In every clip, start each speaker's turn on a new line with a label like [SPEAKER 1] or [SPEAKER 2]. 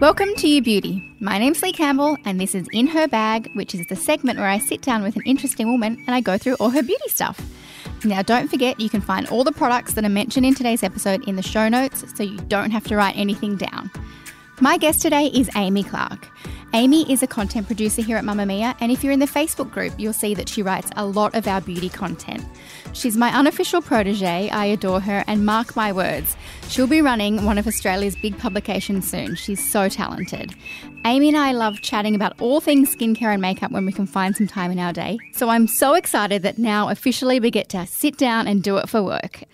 [SPEAKER 1] Welcome to You Beauty. My name's Leigh Campbell, and this is In Her Bag, which is the segment where I sit down with an interesting woman and I go through all her beauty stuff. Now, don't forget you can find all the products that are mentioned in today's episode in the show notes so you don't have to write anything down. My guest today is Amy Clark. Amy is a content producer here at Mamamia, and if you're in the Facebook group, you'll see that she writes a lot of our beauty content. She's my unofficial protege. I adore her, and mark my words, she'll be running one of Australia's big publications soon. She's so talented. Amy and I love chatting about all things skincare and makeup when we can find some time in our day. So I'm so excited that now officially we get to sit down and do it for work.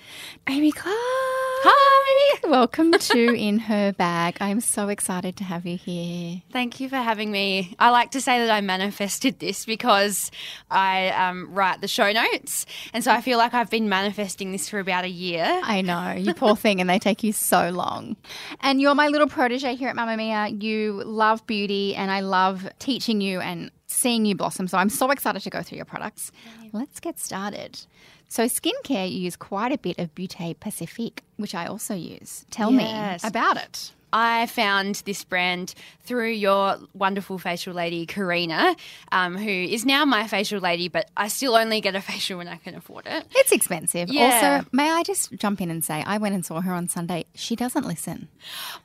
[SPEAKER 1] Amy Clark.
[SPEAKER 2] Hi.
[SPEAKER 1] Welcome to In Her Bag. I'm so excited to have you here.
[SPEAKER 2] Thank you for having me. I like to say that I manifested this because I um, write the show notes. And so I feel like I've been manifesting this for about a year.
[SPEAKER 1] I know, you poor thing, and they take you so long. And you're my little protege here at Mamamia. You love beauty, and I love teaching you and seeing you blossom. So I'm so excited to go through your products. Let's get started. So, skincare, you use quite a bit of Beauté Pacifique, which I also use. Tell
[SPEAKER 2] Yes.
[SPEAKER 1] me about it.
[SPEAKER 2] I found this brand through your wonderful facial lady, Karina, um, who is now my facial lady, but I still only get a facial when I can afford it.
[SPEAKER 1] It's expensive.
[SPEAKER 2] Yeah.
[SPEAKER 1] Also, may I just jump in and say, I went and saw her on Sunday. She doesn't listen.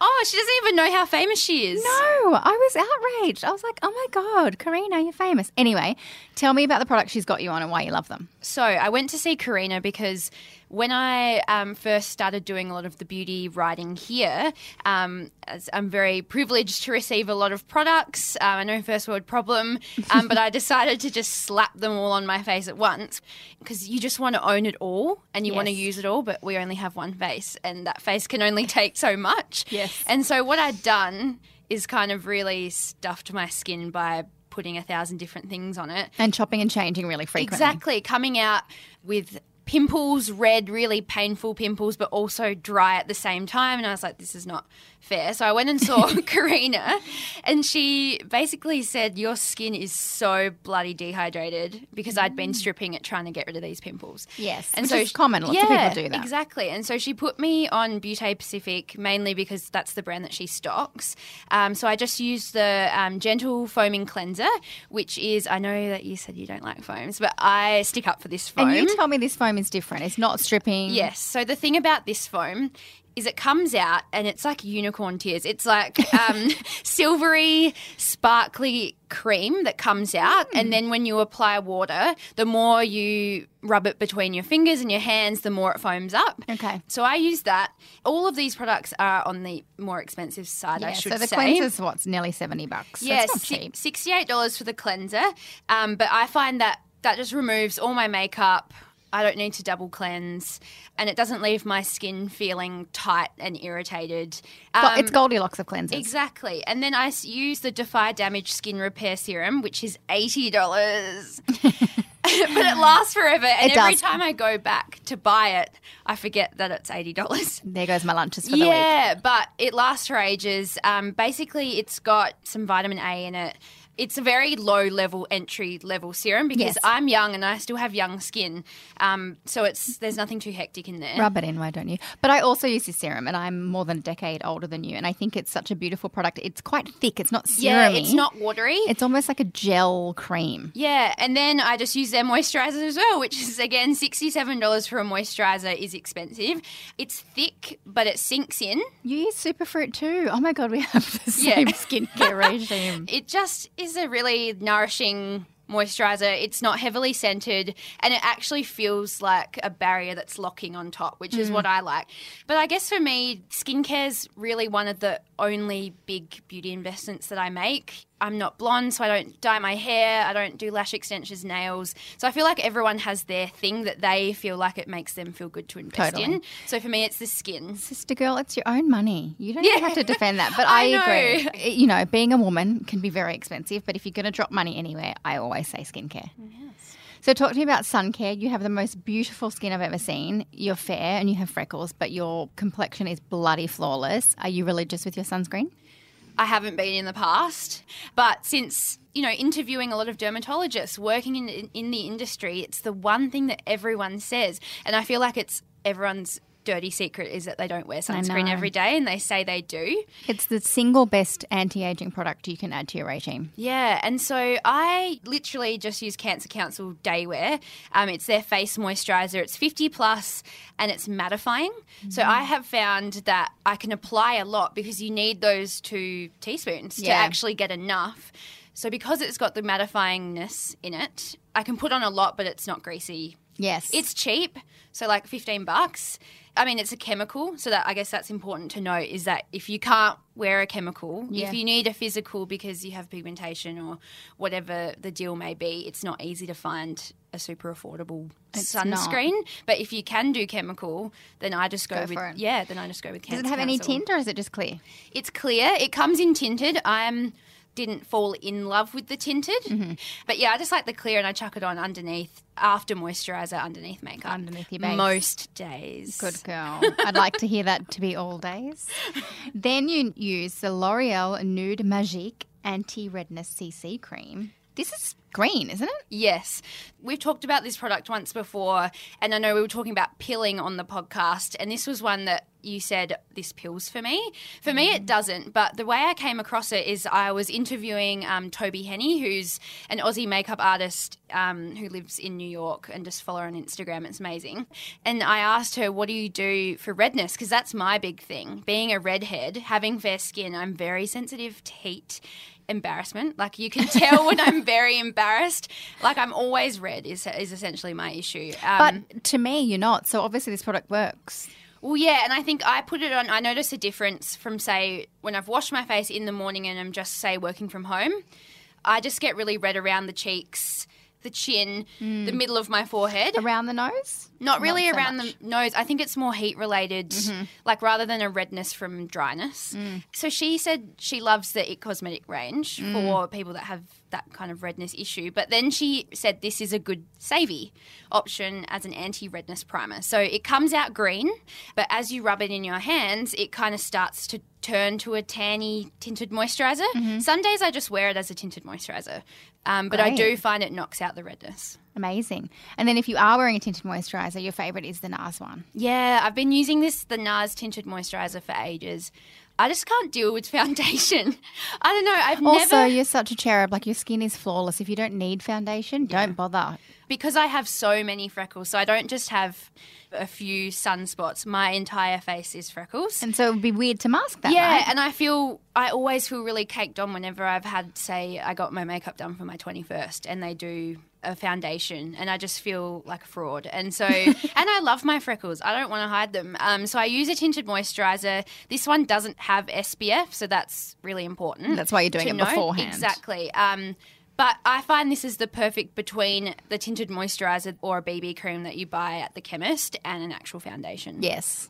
[SPEAKER 2] Oh, she doesn't even know how famous she is.
[SPEAKER 1] No, I was outraged. I was like, oh my God, Karina, you're famous. Anyway, tell me about the products she's got you on and why you love them.
[SPEAKER 2] So I went to see Karina because when I um, first started doing a lot of the beauty writing here, um, as I'm very privileged to receive a lot of products. Um, I know first world problem, um, but I decided to just slap them all on my face at once because you just want to own it all and you want to use it all, but we only have one face and that face can only take so much.
[SPEAKER 1] Yes.
[SPEAKER 2] And so what I'd done is kind of really stuffed my skin by putting a thousand different things on it.
[SPEAKER 1] And chopping and changing really frequently.
[SPEAKER 2] Exactly. Coming out with pimples, red, really painful pimples, but also dry at the same time. And I was like, this is not fair. So I went and saw Karina, and she basically said, Your skin is so bloody dehydrated because I'd been stripping it trying to get rid of these pimples.
[SPEAKER 1] Yes,
[SPEAKER 2] And so
[SPEAKER 1] is
[SPEAKER 2] she-
[SPEAKER 1] common. Lots of people
[SPEAKER 2] Yeah,
[SPEAKER 1] do that.
[SPEAKER 2] Exactly. And so she put me on Beauté Pacifique mainly because that's the brand that she stocks. Um, so I just used the um, Gentle Foaming Cleanser, which is, I know that you said you don't like foams, but I stick up for this foam.
[SPEAKER 1] And you tell me this foam is different. It's not stripping.
[SPEAKER 2] Yes. So the thing about this foam is it comes out and it's like unicorn tears. It's like um, silvery, sparkly cream that comes out. And then when you apply water, the more you rub it between your fingers and your hands, the more it foams up.
[SPEAKER 1] Okay.
[SPEAKER 2] So I use that. All of these products are on the more expensive side, I
[SPEAKER 1] Yeah,
[SPEAKER 2] should
[SPEAKER 1] so the
[SPEAKER 2] say.
[SPEAKER 1] cleanser's what's nearly 70 bucks. So
[SPEAKER 2] Yes,
[SPEAKER 1] not
[SPEAKER 2] si- sixty-eight dollars for the cleanser. Um, but I find that that just removes all my makeup. I don't need to double cleanse, and it doesn't leave my skin feeling tight and irritated. Um,
[SPEAKER 1] it's Goldilocks of cleansers.
[SPEAKER 2] Exactly. And then I use the Defy Damage Skin Repair Serum, which is $80. but it lasts forever. And every time I go back to buy it, I forget that it's $80.
[SPEAKER 1] There goes my lunches for the week.
[SPEAKER 2] Yeah, but it lasts for ages. Um, basically, it's got some vitamin A in it. It's a very low level entry level serum because
[SPEAKER 1] Yes.
[SPEAKER 2] I'm young and I still have young skin. Um, so it's there's nothing too hectic in there.
[SPEAKER 1] Rub it in, why don't you? But I also use this serum, and I'm more than a decade older than you, and I think it's such a beautiful product. It's quite thick. It's not serum.
[SPEAKER 2] yeah, it's not watery.
[SPEAKER 1] It's almost like a gel cream.
[SPEAKER 2] Yeah, and then I just use their moisturizer as well, which is again $67 for a moisturizer is expensive. It's thick, but it sinks in.
[SPEAKER 1] You use superfruit too. Oh my god, we have the
[SPEAKER 2] Yeah.
[SPEAKER 1] same skincare regime.
[SPEAKER 2] It just is a really nourishing moisturizer. It's not heavily scented and it actually feels like a barrier that's locking on top, which is what mm. I like. But I guess for me, skincare's really one of the only big beauty investments that I make. I'm not blonde, so I don't dye my hair. I don't do lash extensions, nails. So I feel like everyone has their thing that they feel like it makes them feel good to invest
[SPEAKER 1] Totally.
[SPEAKER 2] in. So for me, it's the skin.
[SPEAKER 1] Sister girl, it's your own money. You don't even
[SPEAKER 2] Yeah.
[SPEAKER 1] have to defend that. But I,
[SPEAKER 2] I
[SPEAKER 1] agree. Eh, you know, being a woman can be very expensive, but if you're going to drop money anywhere, I always say skincare. Oh, yes. So talk to me about sun care. You have the most beautiful skin I've ever seen. You're fair and you have freckles, but your complexion is bloody flawless. Are you religious with your sunscreen?
[SPEAKER 2] I haven't been in the past, but since you know interviewing a lot of dermatologists, working in in the industry, it's the one thing that everyone says, and I feel like it's everyone's dirty secret is that they don't wear sunscreen every day, and they say they do.
[SPEAKER 1] It's the single best anti-aging product you can add to your regime.
[SPEAKER 2] Yeah, and so I literally just use Cancer Council Daywear. Um, it's their face moisturizer. It's 50 plus and it's mattifying. So
[SPEAKER 1] Mm-hmm.
[SPEAKER 2] I have found that I can apply a lot because you need those two teaspoons to actually get enough. So because it's got the mattifyingness in it, I can put on a lot, but it's not greasy.
[SPEAKER 1] Yes.
[SPEAKER 2] It's cheap, so like 15 bucks. I mean, it's a chemical, so that I guess that's important to note is that if you can't wear a chemical,
[SPEAKER 1] Yeah.
[SPEAKER 2] if you need a physical because you have pigmentation or whatever the deal may be, it's not easy to find a super affordable
[SPEAKER 1] It's
[SPEAKER 2] sunscreen. But if you can do chemical, then I just go,
[SPEAKER 1] Go
[SPEAKER 2] with yeah, then I just go with. Chemical.
[SPEAKER 1] Does it have any tint or is it just clear?
[SPEAKER 2] It's clear. It comes in tinted. I'm didn't fall in love with the tinted,
[SPEAKER 1] Mm-hmm.
[SPEAKER 2] but yeah, I just like the clear, and I chuck it on underneath after moisturizer, underneath makeup,
[SPEAKER 1] Underneath your base.
[SPEAKER 2] most days.
[SPEAKER 1] Good girl. I'd like to hear that to be all days. Then you use the L'Oreal Nude Magique Anti Redness CC Cream. This is green, isn't it?
[SPEAKER 2] Yes. We've talked about this product once before, and I know we were talking about pilling on the podcast, and this was one that you said this pills for me. For me, it doesn't, but the way I came across it is I was interviewing um, Tobi Henney, who's an Aussie makeup artist um, who lives in New York, and just follow her on Instagram. It's amazing. And I asked her, What do you do for redness? Because that's my big thing. Being a redhead, having fair skin, I'm very sensitive to heat embarrassment. Like you can tell when I'm very embarrassed. Like I'm always red is is essentially my issue. Um,
[SPEAKER 1] But to me, you're not. So obviously, this product works.
[SPEAKER 2] Well, yeah, and I think I put it on. I notice a difference from say when I've washed my face in the morning and I'm just say working from home. I just get really red around the cheeks, the chin, hmm. the middle of my forehead.
[SPEAKER 1] Around the nose?
[SPEAKER 2] Not really
[SPEAKER 1] so
[SPEAKER 2] around
[SPEAKER 1] much.
[SPEAKER 2] the nose. I think it's more heat related, mm-hmm. like rather than a redness from dryness. Mm. So she said she loves the It Cosmetic range mm. for people that have that kind of redness issue. But then she said this is a good savvy option as an anti redness primer. So it comes out green, but as you rub it in your hands, it kind of starts to turn to a tanny tinted moisturizer. Some days I just wear it as a tinted moisturizer. Um, but I do find it knocks out the redness.
[SPEAKER 1] Amazing. And then if you are wearing a tinted moisturizer, your favorite is the NARS one.
[SPEAKER 2] Yeah, I've been using this the NARS tinted moisturizer for ages. I just can't deal with foundation. I don't know. I've
[SPEAKER 1] Also,
[SPEAKER 2] never
[SPEAKER 1] you're such a cherub. Like your skin is flawless. If you don't need foundation, don't bother.
[SPEAKER 2] because I have so many freckles. So I don't just have a few sunspots. My entire face is freckles.
[SPEAKER 1] And so it would be weird to mask that.
[SPEAKER 2] yeah,
[SPEAKER 1] right?
[SPEAKER 2] and I feel I always feel really caked on whenever I've had say I got my makeup done for my 21st and they do a foundation and I just feel like a fraud. And so and I love my freckles. I don't want to hide them. Um, so I use a tinted moisturizer. This one doesn't have SPF, so that's really important.
[SPEAKER 1] That's why you're doing it
[SPEAKER 2] note.
[SPEAKER 1] beforehand.
[SPEAKER 2] Exactly. Um, but I find this is the perfect between the tinted moisturizer or a BB cream that you buy at the chemist and an actual foundation.
[SPEAKER 1] Yes.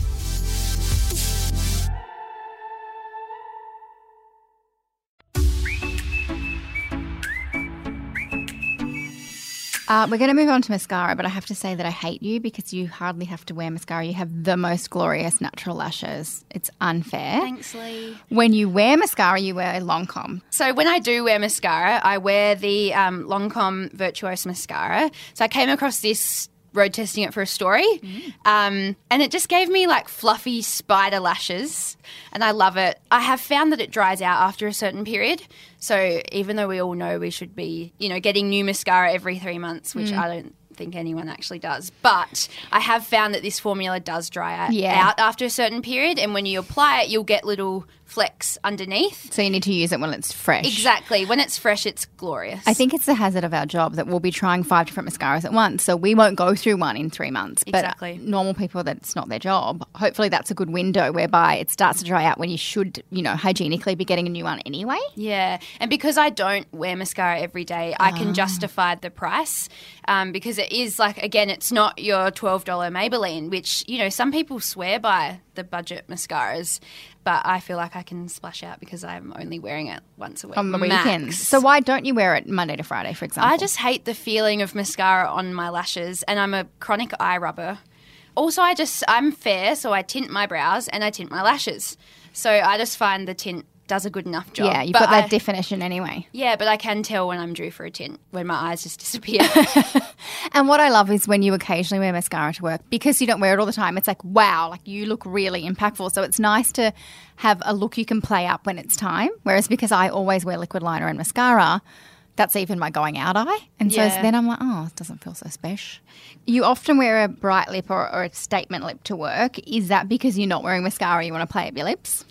[SPEAKER 1] Uh, we're going to move on to mascara, but I have to say that I hate you because you hardly have to wear mascara. You have the most glorious natural lashes. It's unfair.
[SPEAKER 2] Thanks, Leigh.
[SPEAKER 1] When you wear mascara, you wear Lancome.
[SPEAKER 2] So when I do wear mascara, I wear the um, Lancome Virtuose mascara. So I came across this road testing it for a story. Um, and it just gave me like fluffy spider lashes. And I love it. I have found that it dries out after a certain period. So even though we all know we should be, you know, getting new mascara every three months, which I don't think anyone actually does. But I have found that this formula does dry out,
[SPEAKER 1] Yeah.
[SPEAKER 2] out after a certain period. And when you apply it, you'll get little flecks underneath.
[SPEAKER 1] So you need to use it when it's fresh.
[SPEAKER 2] Exactly. When it's fresh, it's glorious.
[SPEAKER 1] I think it's the hazard of our job that we'll be trying five different mascaras at once. So we won't go through one in three months. But
[SPEAKER 2] Exactly.
[SPEAKER 1] normal people, that's not their job. Hopefully, that's a good window whereby it starts to dry out when you should, you know, hygienically be getting a new one anyway.
[SPEAKER 2] Yeah, and because I don't wear mascara every day, I
[SPEAKER 1] Ah.
[SPEAKER 2] can justify the price um, because it is like again, it's not your twelve dollar Maybelline, which you know some people swear by the budget mascaras, but I feel like I can splash out because I'm only wearing it once a week
[SPEAKER 1] on the
[SPEAKER 2] max.
[SPEAKER 1] weekends. So why don't you wear it Monday to Friday, for example?
[SPEAKER 2] I just hate the feeling of mascara on my lashes, and I'm a chronic eye rubber. Also, I just I'm fair, so I tint my brows and I tint my lashes. So I just find the tint does a good enough job.
[SPEAKER 1] yeah, you've
[SPEAKER 2] But
[SPEAKER 1] got that
[SPEAKER 2] I-
[SPEAKER 1] definition anyway.
[SPEAKER 2] yeah, but I can tell when I'm due for a tint when my eyes just disappear.
[SPEAKER 1] And what I love is when you occasionally wear mascara to work because you don't wear it all the time. It's like wow, like you look really impactful. So it's nice to have a look you can play up when it's time. Whereas because I always wear liquid liner and mascara, that's even my going out eye. And so
[SPEAKER 2] Yeah.
[SPEAKER 1] then I'm like, oh, it doesn't feel so special. You often wear a bright lip or, or a statement lip to work. Is that because you're not wearing mascara? You want to play up your lips?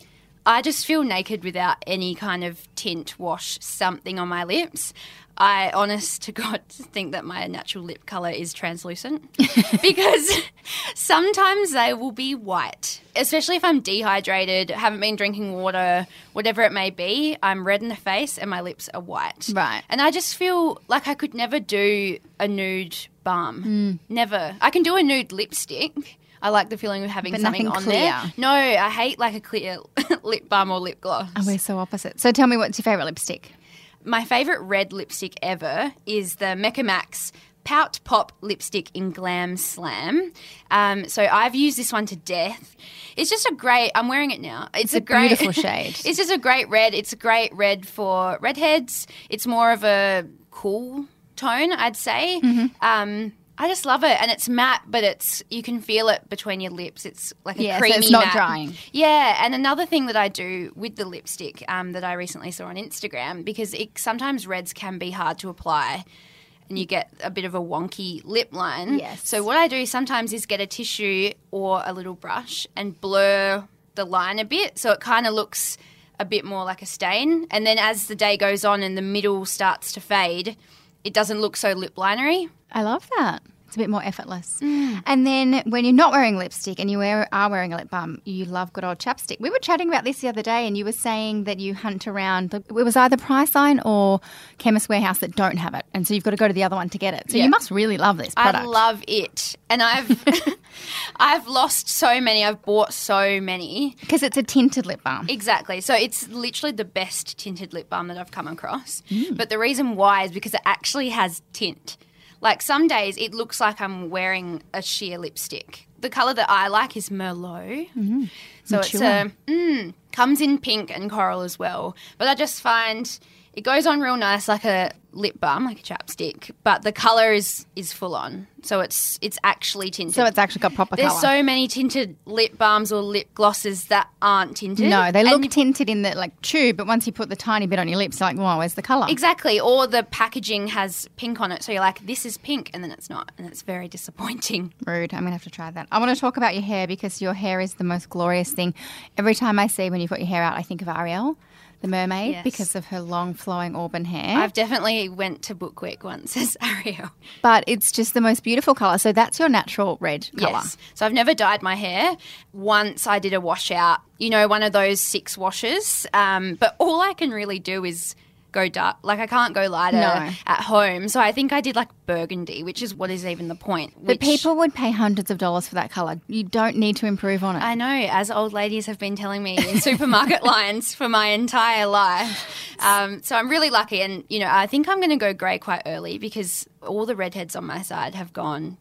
[SPEAKER 2] I just feel naked without any kind of tint, wash, something on my lips. I, honest to God, think that my natural lip color is translucent because sometimes they will be white, especially if I'm dehydrated, haven't been drinking water, whatever it may be. I'm red in the face and my lips are white.
[SPEAKER 1] Right.
[SPEAKER 2] And I just feel like I could never do a nude balm.
[SPEAKER 1] Hmm.
[SPEAKER 2] Never. I can do a nude lipstick. I like the feeling of having
[SPEAKER 1] But
[SPEAKER 2] something on there.
[SPEAKER 1] clear.
[SPEAKER 2] No, I hate like a clear lip balm or lip gloss.
[SPEAKER 1] Oh, we're so opposite. So tell me, what's your favorite lipstick?
[SPEAKER 2] My favorite red lipstick ever is the Mecca Max Pout Pop lipstick in Glam Slam. Um, so I've used this one to death. It's just a great. I'm wearing it now. It's,
[SPEAKER 1] a
[SPEAKER 2] great,
[SPEAKER 1] beautiful shade.
[SPEAKER 2] it's just a great red. It's a great red for redheads. It's more of a cool tone, I'd say.
[SPEAKER 1] Mm-hmm.
[SPEAKER 2] Um, I just love it, and it's matte, but it's you can feel it between your lips. It's like a
[SPEAKER 1] Yeah, so
[SPEAKER 2] creamy
[SPEAKER 1] it's not
[SPEAKER 2] matte.
[SPEAKER 1] drying.
[SPEAKER 2] Yeah, and another thing that I do with the lipstick um, that I recently saw on Instagram because it, sometimes reds can be hard to apply. And you get a bit of a wonky lip line.
[SPEAKER 1] Yes.
[SPEAKER 2] So what I do sometimes is get a tissue or a little brush and blur the line a bit, so it kind of looks a bit more like a stain. And then as the day goes on and the middle starts to fade, it doesn't look so lip linery.
[SPEAKER 1] I love that. It's a bit more effortless.
[SPEAKER 2] Mm.
[SPEAKER 1] And then when you're not wearing lipstick and you wear, are wearing a lip balm, you love good old chapstick. We were chatting about this the other day, and you were saying that you hunt around. It was either Priceline or Chemist Warehouse that don't have it, and so you've got to go to the other one to get it. So
[SPEAKER 2] Yeah.
[SPEAKER 1] you must really love this product.
[SPEAKER 2] I love it, and I've I've lost so many. I've bought so many.
[SPEAKER 1] because it's a tinted lip balm.
[SPEAKER 2] Exactly. So it's literally the best tinted lip balm that I've come across.
[SPEAKER 1] Mm.
[SPEAKER 2] But the reason why is because it actually has tint. Like some days it looks like I'm wearing a sheer lipstick. The color that I like is Merlot. So it's
[SPEAKER 1] Mm-hmm. Mature.
[SPEAKER 2] a mm, comes in pink and coral as well. But I just find it goes on real nice like a lip balm, like a chapstick, but the color is is full on. So it's it's actually tinted.
[SPEAKER 1] So it's actually got proper color.
[SPEAKER 2] There's
[SPEAKER 1] colour.
[SPEAKER 2] so many tinted lip balms or lip glosses that aren't tinted.
[SPEAKER 1] no, they look
[SPEAKER 2] you-
[SPEAKER 1] tinted in the like tube, but once you put the tiny bit on your lips, like, wow, where's the colour?
[SPEAKER 2] Exactly. Or the packaging has pink on it. So you're like, this is pink. And then it's not. And it's very disappointing.
[SPEAKER 1] Rude. I'm going to have to try that. I want to talk about your hair because your hair is the most glorious thing. Every time I see when you've got your hair out, I think of Ariel, the mermaid,
[SPEAKER 2] Yes.
[SPEAKER 1] because of her long flowing auburn hair.
[SPEAKER 2] I've definitely went to Book Week once as Ariel.
[SPEAKER 1] but it's just the most beautiful colour. So that's your natural red colour.
[SPEAKER 2] Yes. So I've never dyed my hair. Once I did a washout, you know, one of those six washes. Um, but all I can really do is go dark. Like I can't go lighter
[SPEAKER 1] No.
[SPEAKER 2] at home. So I think I did like burgundy, which is what is even the point.
[SPEAKER 1] But people would pay hundreds of dollars for that colour. You don't need to improve on it.
[SPEAKER 2] I know, as old ladies have been telling me in supermarket lines for my entire life. Um, so I'm really lucky, and you know, I think I'm going to go grey quite early because all the redheads on my side have gone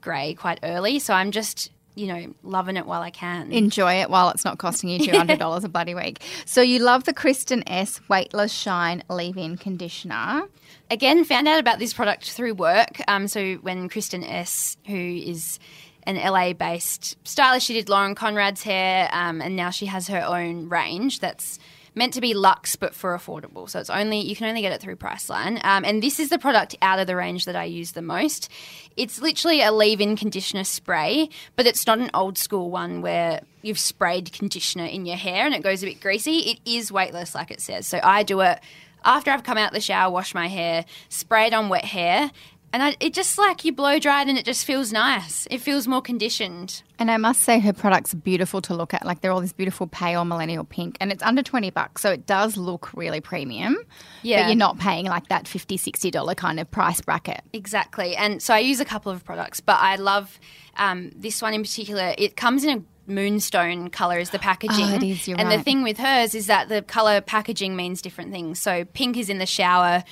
[SPEAKER 2] grey quite early. So I'm just, you know, loving it while I can.
[SPEAKER 1] Enjoy it while it's not costing you $200 a bloody week. So you love the Kristin Ess Weightless Shine Leave-In Conditioner.
[SPEAKER 2] Again, found out about this product through work. Um, so when Kristin Ess, who is an LA based stylist, she did Lauren Conrad's hair, um, and now she has her own range that's meant to be luxe but for affordable. So it's only you can only get it through Priceline. Um, and this is the product out of the range that I use the most. It's literally a leave-in conditioner spray, but it's not an old school one where you've sprayed conditioner in your hair and it goes a bit greasy. It is weightless, like it says. So I do it after I've come out the shower, wash my hair, spray it on wet hair. And I, it just like you blow dried and it just feels nice. It feels more conditioned.
[SPEAKER 1] And I must say, her products are beautiful to look at. Like they're all this beautiful pale millennial pink, and it's under 20 bucks. So it does look really premium.
[SPEAKER 2] Yeah.
[SPEAKER 1] But you're not paying like that $50, $60 kind of price bracket.
[SPEAKER 2] Exactly. And so I use a couple of products, but I love um, this one in particular. It comes in a moonstone color is the packaging.
[SPEAKER 1] Oh, it is, you're
[SPEAKER 2] and the thing with hers is that the color packaging means different things. So pink is in the shower.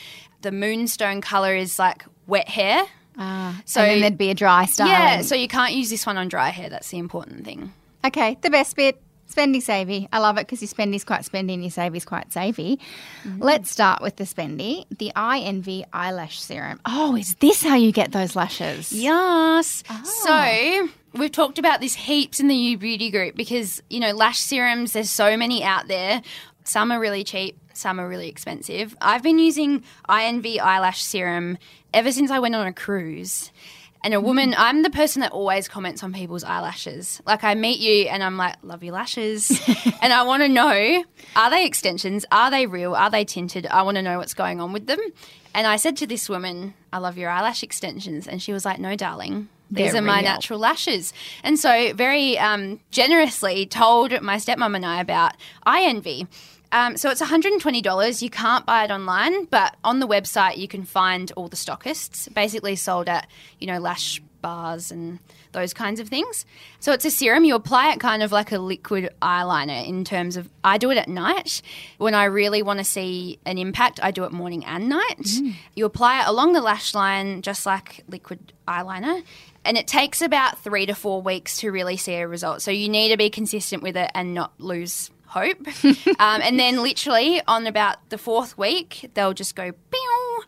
[SPEAKER 2] The moonstone color is like wet hair.
[SPEAKER 1] Ah,
[SPEAKER 2] So-
[SPEAKER 1] and then there'd be a dry style.
[SPEAKER 2] Yeah, so you can't use this one on dry hair. That's the important thing.
[SPEAKER 1] Okay, the best bit. Spendy savey. I love it because your spendy's quite spendy and your savey's quite savey.
[SPEAKER 2] Mm-hmm.
[SPEAKER 1] Let's start with the spendy, the Eye Envy eyelash serum. Oh, is this how you get those lashes?
[SPEAKER 2] Yes.
[SPEAKER 1] Oh.
[SPEAKER 2] So we've talked about this heaps in the You Beauty group because, you know, lash serums, there's so many out there. Some are really cheap, some are really expensive. I've been using Eye Envy eyelash serum ever since I went on a cruise. And a woman, I'm the person that always comments on people's eyelashes. Like I meet you and I'm like, love your lashes. and I want to know, are they extensions? Are they real? Are they tinted? I want to know what's going on with them. And I said to this woman, I love your eyelash extensions. And she was like, no, darling. These
[SPEAKER 1] They're
[SPEAKER 2] are my
[SPEAKER 1] real.
[SPEAKER 2] natural lashes. And so, very um, generously told my stepmom and I about eye envy. Um, so it's $120. You can't buy it online, but on the website you can find all the stockists, basically sold at, you know, lash bars and those kinds of things. So it's a serum. You apply it kind of like a liquid eyeliner in terms of, I do it at night. When I really want to see an impact, I do it morning and night. You apply it along the lash line, just like liquid eyeliner. And it takes about three to four weeks to really see a result. So you need to be consistent with it and not lose hope. um, and then literally on about the fourth week, they'll just go pew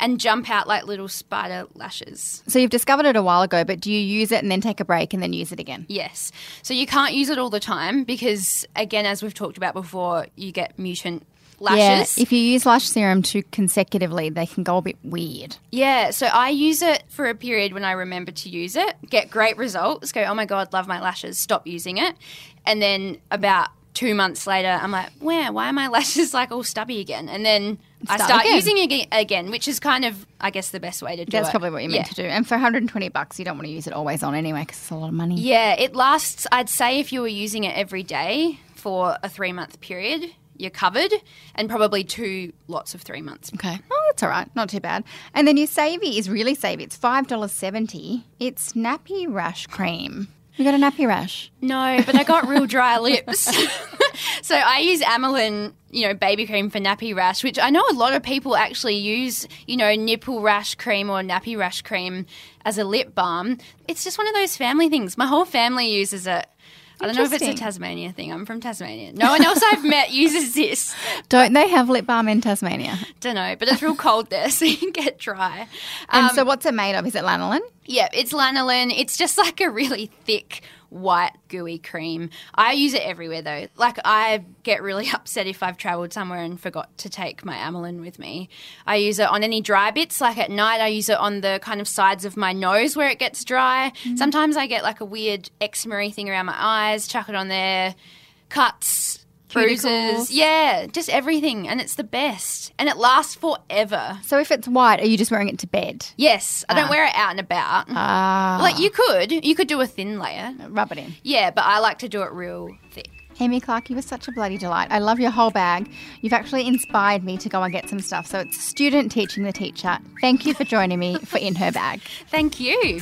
[SPEAKER 2] and jump out like little spider lashes.
[SPEAKER 1] So you've discovered it a while ago, but do you use it and then take a break and then use it again?
[SPEAKER 2] Yes. So you can't use it all the time because, again, as we've talked about before, you get mutant lashes.
[SPEAKER 1] Yeah, if you use lash serum too consecutively, they can go a bit weird.
[SPEAKER 2] Yeah, so I use it for a period when I remember to use it, get great results, go, oh my God, love my lashes, stop using it. And then about two months later, I'm like, where? Why are my lashes like all stubby again? And then I
[SPEAKER 1] Start
[SPEAKER 2] start
[SPEAKER 1] again.
[SPEAKER 2] using it again, which is kind of, I guess, the best way to do
[SPEAKER 1] That's
[SPEAKER 2] it.
[SPEAKER 1] That's probably what you're meant
[SPEAKER 2] Yeah.
[SPEAKER 1] to do. And for 120 bucks, you don't want to use it always on anyway because it's a lot of money.
[SPEAKER 2] Yeah, it lasts, I'd say, if you were using it every day for a three month period, you're covered, and probably two lots of three months.
[SPEAKER 1] Okay. Oh, that's all right. Not too bad. And then your savey is really savey. It's $5.70. It's nappy rash cream. You got a nappy rash?
[SPEAKER 2] No, but I got real dry lips. so I use Amolin, you know, baby cream for nappy rash, which I know a lot of people actually use, you know, nipple rash cream or nappy rash cream as a lip balm. It's just one of those family things. My whole family uses it. I don't know if it's a Tasmania thing. I'm from Tasmania. No one else I've met uses this.
[SPEAKER 1] Don't they have lip balm in Tasmania?
[SPEAKER 2] Don't know, but it's real cold there, so you get dry.
[SPEAKER 1] And
[SPEAKER 2] Um,
[SPEAKER 1] so what's it made of? Is it lanolin?
[SPEAKER 2] Yeah, it's lanolin. It's just like a really thick, white, gooey cream. I use it everywhere though. Like I get really upset if I've travelled somewhere and forgot to take my Amolin with me. I use it on any dry bits. Like at night, I use it on the kind of sides of my nose where it gets dry. Mm-hmm. Sometimes I get like a weird eczema thing around my eyes. Chuck it on there. Cuts. Bruises, yeah, just everything, and it's the best, and it lasts forever.
[SPEAKER 1] So if it's white, are you just wearing it to bed?
[SPEAKER 2] Yes, I don't wear it out and about.
[SPEAKER 1] Ah.
[SPEAKER 2] Like you could, you could do a thin layer.
[SPEAKER 1] Rub it in.
[SPEAKER 2] Yeah, but I like to do it real thick.
[SPEAKER 1] Amy Clark, you were such a bloody delight. I love your whole bag. You've actually inspired me to go and get some stuff. So it's student teaching the teacher. Thank you for joining me for In Her Bag.
[SPEAKER 2] Thank you.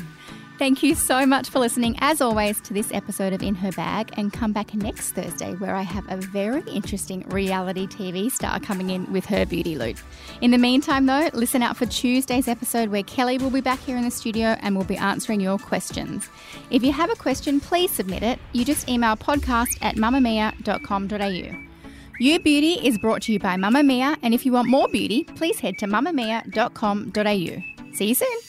[SPEAKER 1] Thank you so much for listening, as always, to this episode of In Her Bag. And come back next Thursday, where I have a very interesting reality TV star coming in with her beauty loot. In the meantime, though, listen out for Tuesday's episode, where Kelly will be back here in the studio and will be answering your questions. If you have a question, please submit it. You just email podcast at mamamia.com.au. You Beauty is brought to you by Mamamia, and if you want more beauty, please head to mamamia.com.au. See you soon.